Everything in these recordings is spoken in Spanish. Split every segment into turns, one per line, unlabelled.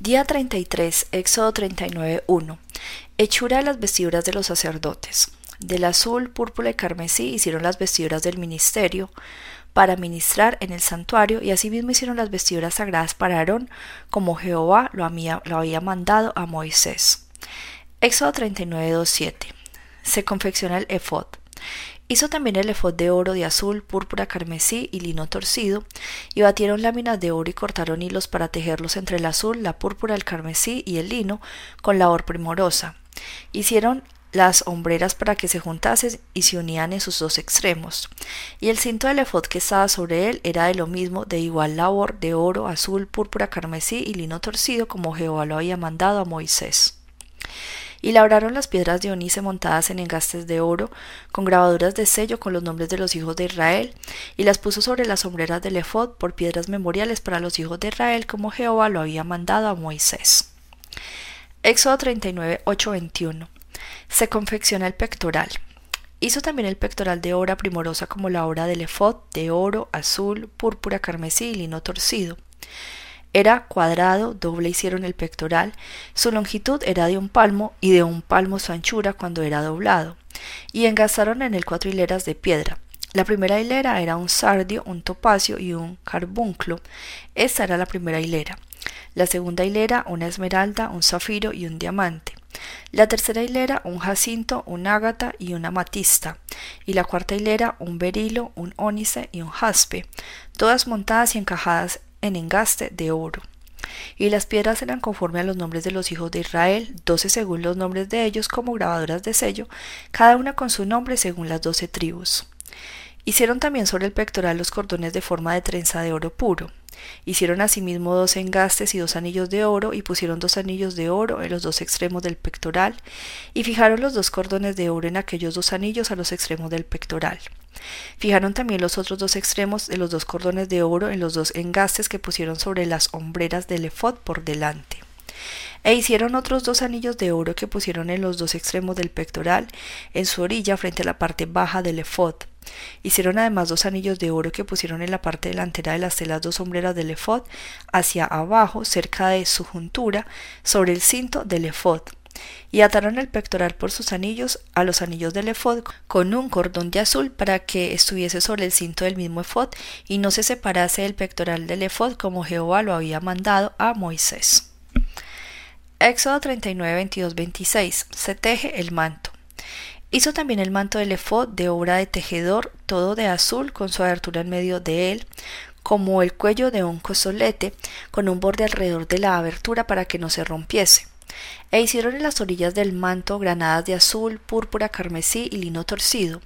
Día 33, Éxodo 39, 1. Hechura de las vestiduras de los sacerdotes. Del azul, púrpura y carmesí hicieron las vestiduras del ministerio para ministrar en el santuario y asimismo hicieron las vestiduras sagradas para Aarón, como Jehová lo había, mandado a Moisés. Éxodo 39, 2, 7. Se confecciona el efod. Hizo también el efod de oro, de azul, púrpura, carmesí y lino torcido, y batieron láminas de oro y cortaron hilos para tejerlos entre el azul, la púrpura, el carmesí y el lino con labor primorosa. Hicieron las hombreras para que se juntasen y se unían en sus dos extremos. Y el cinto del efod que estaba sobre él era de lo mismo, de igual labor, de oro, azul, púrpura, carmesí y lino torcido, como Jehová lo había mandado a Moisés y labraron las piedras de onice montadas en engastes de oro, con grabaduras de sello con los nombres de los hijos de Israel, y las puso sobre las sombreras del ephod por piedras memoriales para los hijos de Israel, como Jehová lo había mandado a Moisés. Éxodo 39, 8, 21. Se confecciona el pectoral. Hizo también el pectoral de obra primorosa como la obra del ephod, de oro, azul, púrpura, carmesí y lino torcido. Era cuadrado, doble hicieron el pectoral, su longitud era de un palmo y de un palmo su anchura cuando era doblado, y engastaron en él cuatro hileras de piedra. La primera hilera era un sardio, un topacio y un carbunclo. Esta era la primera hilera. La segunda hilera, una esmeralda, un zafiro y un diamante. La tercera hilera, un jacinto, un ágata y una amatista. Y la cuarta hilera, un berilo, un ónice y un jaspe, todas montadas y encajadas en engaste de oro. Y las piedras eran conforme a los nombres de los hijos de Israel, doce según los nombres de ellos como grabadoras de sello, cada una con su nombre según las doce tribus. Hicieron también sobre el pectoral los cordones de forma de trenza de oro puro. Hicieron asimismo dos engastes y dos anillos de oro, y pusieron dos anillos de oro en los dos extremos del pectoral, y fijaron los dos cordones de oro en aquellos dos anillos a los extremos del pectoral. Fijaron también los otros dos extremos de los dos cordones de oro en los dos engastes que pusieron sobre las hombreras del efod por delante. E hicieron otros dos anillos de oro que pusieron en los dos extremos del pectoral, en su orilla frente a la parte baja del efod. Hicieron además dos anillos de oro que pusieron en la parte delantera de las telas dos sombreras del efod, hacia abajo, cerca de su juntura, sobre el cinto del efod y ataron el pectoral por sus anillos a los anillos del efod con un cordón de azul para que estuviese sobre el cinto del mismo efod y no se separase el pectoral del efod como Jehová lo había mandado a Moisés. Éxodo 39, 22, 26. Se teje el manto. Hizo también el manto del efod de obra de tejedor, todo de azul, con su abertura en medio de él, como el cuello de un cosolete, con un borde alrededor de la abertura para que no se rompiese e hicieron en las orillas del manto granadas de azul, púrpura, carmesí y lino torcido.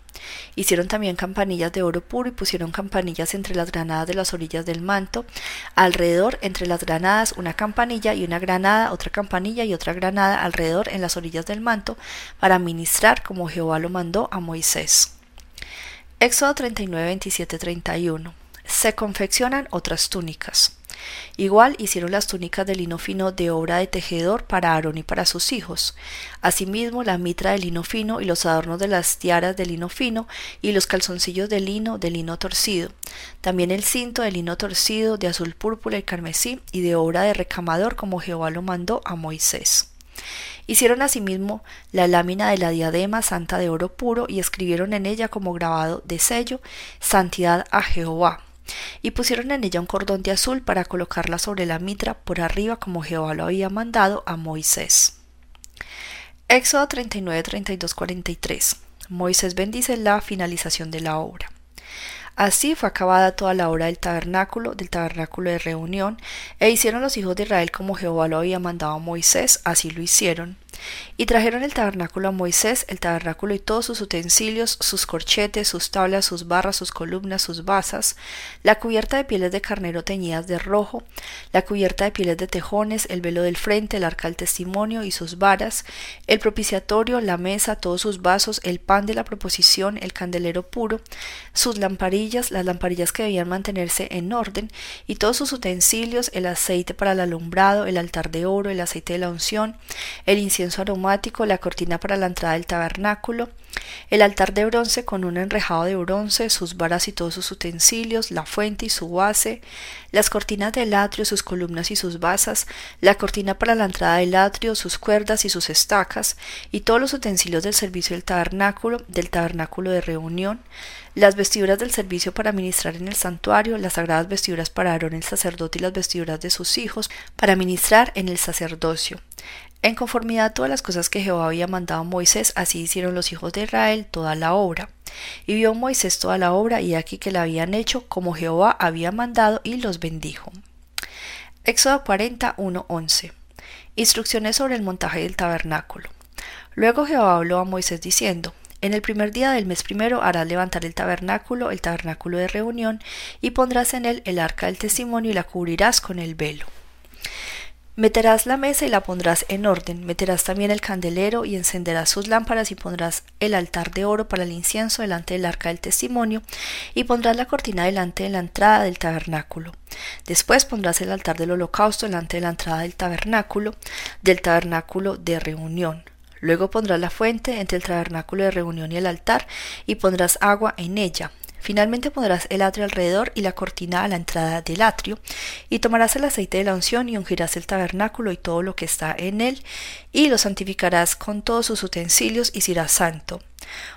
Hicieron también campanillas de oro puro y pusieron campanillas entre las granadas de las orillas del manto, alrededor entre las granadas una campanilla y una granada, otra campanilla y otra granada alrededor en las orillas del manto, para ministrar como Jehová lo mandó a Moisés. Éxodo 39, 27, 31. Se confeccionan otras túnicas. Igual hicieron las túnicas de lino fino de obra de tejedor para Aarón y para sus hijos. Asimismo, la mitra de lino fino y los adornos de las tiaras de lino fino y los calzoncillos de lino de lino torcido. También el cinto de lino torcido de azul púrpura y carmesí y de obra de recamador como Jehová lo mandó a Moisés. Hicieron asimismo la lámina de la diadema santa de oro puro y escribieron en ella como grabado de sello Santidad a Jehová y pusieron en ella un cordón de azul para colocarla sobre la mitra por arriba como Jehová lo había mandado a Moisés. Éxodo 39, 32, 43. Moisés bendice la finalización de la obra. Así fue acabada toda la obra del tabernáculo, del tabernáculo de reunión, e hicieron los hijos de Israel como Jehová lo había mandado a Moisés, así lo hicieron. Y trajeron el tabernáculo a Moisés, el tabernáculo y todos sus utensilios, sus corchetes, sus tablas, sus barras, sus columnas, sus basas, la cubierta de pieles de carnero teñidas de rojo, la cubierta de pieles de tejones, el velo del frente, el arca del testimonio y sus varas, el propiciatorio, la mesa, todos sus vasos, el pan de la proposición, el candelero puro, sus las lamparillas que debían mantenerse en orden, y todos sus utensilios, el aceite para el alumbrado, el altar de oro, el aceite de la unción, el incienso aromático, la cortina para la entrada del tabernáculo, el altar de bronce con un enrejado de bronce, sus varas y todos sus utensilios, la fuente y su base, las cortinas del atrio, sus columnas y sus basas, la cortina para la entrada del atrio, sus cuerdas y sus estacas, y todos los utensilios del servicio del tabernáculo, del tabernáculo de reunión, las vestiduras del servicio para ministrar en el santuario, las sagradas vestiduras para Aarón el sacerdote y las vestiduras de sus hijos para ministrar en el sacerdocio. En conformidad a todas las cosas que Jehová había mandado a Moisés, así hicieron los hijos de Israel toda la obra. Y vio Moisés toda la obra, y aquí que la habían hecho como Jehová había mandado, y los bendijo. Éxodo 41, 11. Instrucciones sobre el montaje del tabernáculo. Luego Jehová habló a Moisés diciendo, en el primer día del mes primero harás levantar el tabernáculo, el tabernáculo de reunión, y pondrás en él el arca del testimonio y la cubrirás con el velo. Meterás la mesa y la pondrás en orden, meterás también el candelero y encenderás sus lámparas y pondrás el altar de oro para el incienso delante del arca del testimonio y pondrás la cortina delante de la entrada del tabernáculo. Después pondrás el altar del holocausto delante de la entrada del tabernáculo, del tabernáculo de reunión. Luego pondrás la fuente entre el tabernáculo de reunión y el altar y pondrás agua en ella Finalmente pondrás el atrio alrededor y la cortina a la entrada del atrio, y tomarás el aceite de la unción y ungirás el tabernáculo y todo lo que está en él, y lo santificarás con todos sus utensilios y será santo.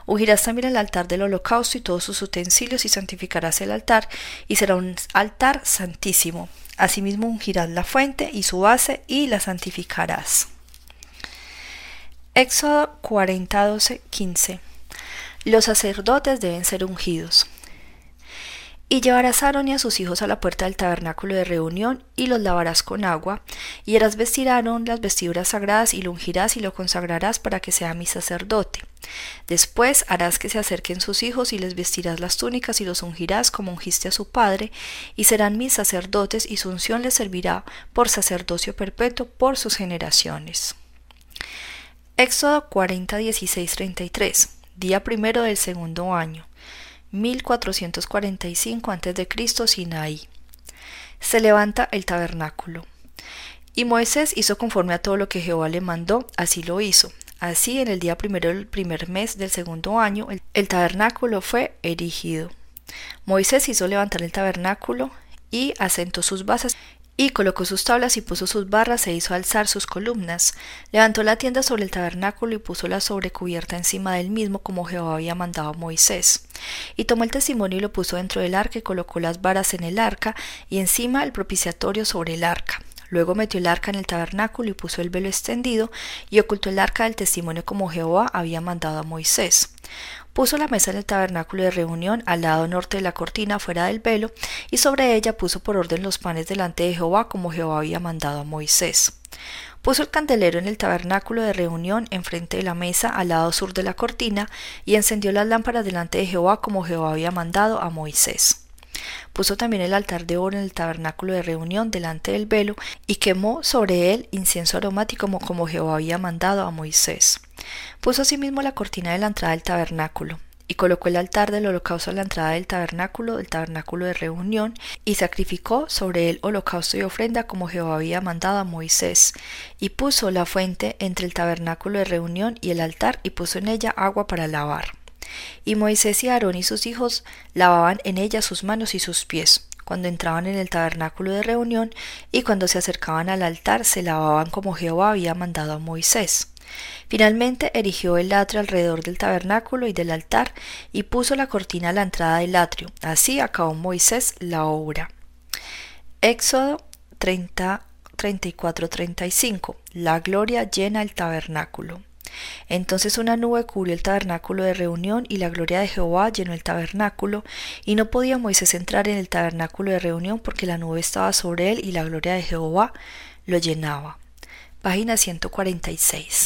Ungirás también el altar del holocausto y todos sus utensilios y santificarás el altar, y será un altar santísimo. Asimismo ungirás la fuente y su base y la santificarás. Éxodo 40, 15 Los sacerdotes deben ser ungidos. Y llevarás a Aarón y a sus hijos a la puerta del tabernáculo de reunión, y los lavarás con agua, y harás vestir a Aarón las vestiduras sagradas, y lo ungirás y lo consagrarás para que sea mi sacerdote. Después harás que se acerquen sus hijos, y les vestirás las túnicas, y los ungirás como ungiste a su padre, y serán mis sacerdotes, y su unción les servirá por sacerdocio perpetuo por sus generaciones. Éxodo 40, 16, 33, día primero del segundo año. 1445 a.C. Sinaí. Se levanta el tabernáculo. Y Moisés hizo conforme a todo lo que Jehová le mandó, así lo hizo. Así, en el día primero del primer mes del segundo año, el, tabernáculo fue erigido. Moisés hizo levantar el tabernáculo y asentó sus bases y colocó sus tablas y puso sus barras e hizo alzar sus columnas. Levantó la tienda sobre el tabernáculo y puso la sobrecubierta encima del mismo como Jehová había mandado a Moisés. Y tomó el testimonio y lo puso dentro del arca y colocó las varas en el arca y encima el propiciatorio sobre el arca. Luego metió el arca en el tabernáculo y puso el velo extendido y ocultó el arca del testimonio como Jehová había mandado a Moisés. Puso la mesa en el tabernáculo de reunión al lado norte de la cortina fuera del velo, y sobre ella puso por orden los panes delante de Jehová como Jehová había mandado a Moisés. Puso el candelero en el tabernáculo de reunión enfrente de la mesa al lado sur de la cortina, y encendió las lámparas delante de Jehová como Jehová había mandado a Moisés. Puso también el altar de oro en el tabernáculo de reunión delante del velo, y quemó sobre él incienso aromático como, Jehová había mandado a Moisés. Puso asimismo la cortina de la entrada del tabernáculo, y colocó el altar del holocausto a la entrada del tabernáculo, del tabernáculo de reunión, y sacrificó sobre él holocausto y ofrenda como Jehová había mandado a Moisés, y puso la fuente entre el tabernáculo de reunión y el altar, y puso en ella agua para lavar. Y Moisés y Aarón y sus hijos lavaban en ella sus manos y sus pies, cuando entraban en el tabernáculo de reunión, y cuando se acercaban al altar se lavaban como Jehová había mandado a Moisés. Finalmente erigió el atrio alrededor del tabernáculo y del altar y puso la cortina a la entrada del atrio. Así acabó Moisés la obra. Éxodo 30, 34, 35. La gloria llena el tabernáculo. Entonces una nube cubrió el tabernáculo de reunión y la gloria de Jehová llenó el tabernáculo, y no podía Moisés entrar en el tabernáculo de reunión porque la nube estaba sobre él y la gloria de Jehová lo llenaba. Página 146.